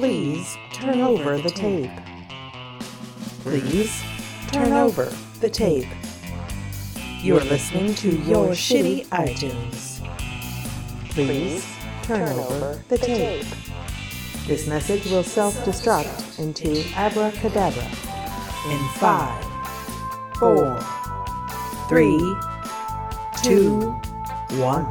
Please turn over the tape. Please turn over the tape. You're listening to Your Shitty iTunes. Please turn over the tape. This message will self-destruct into abracadabra in five, four, three, two, one.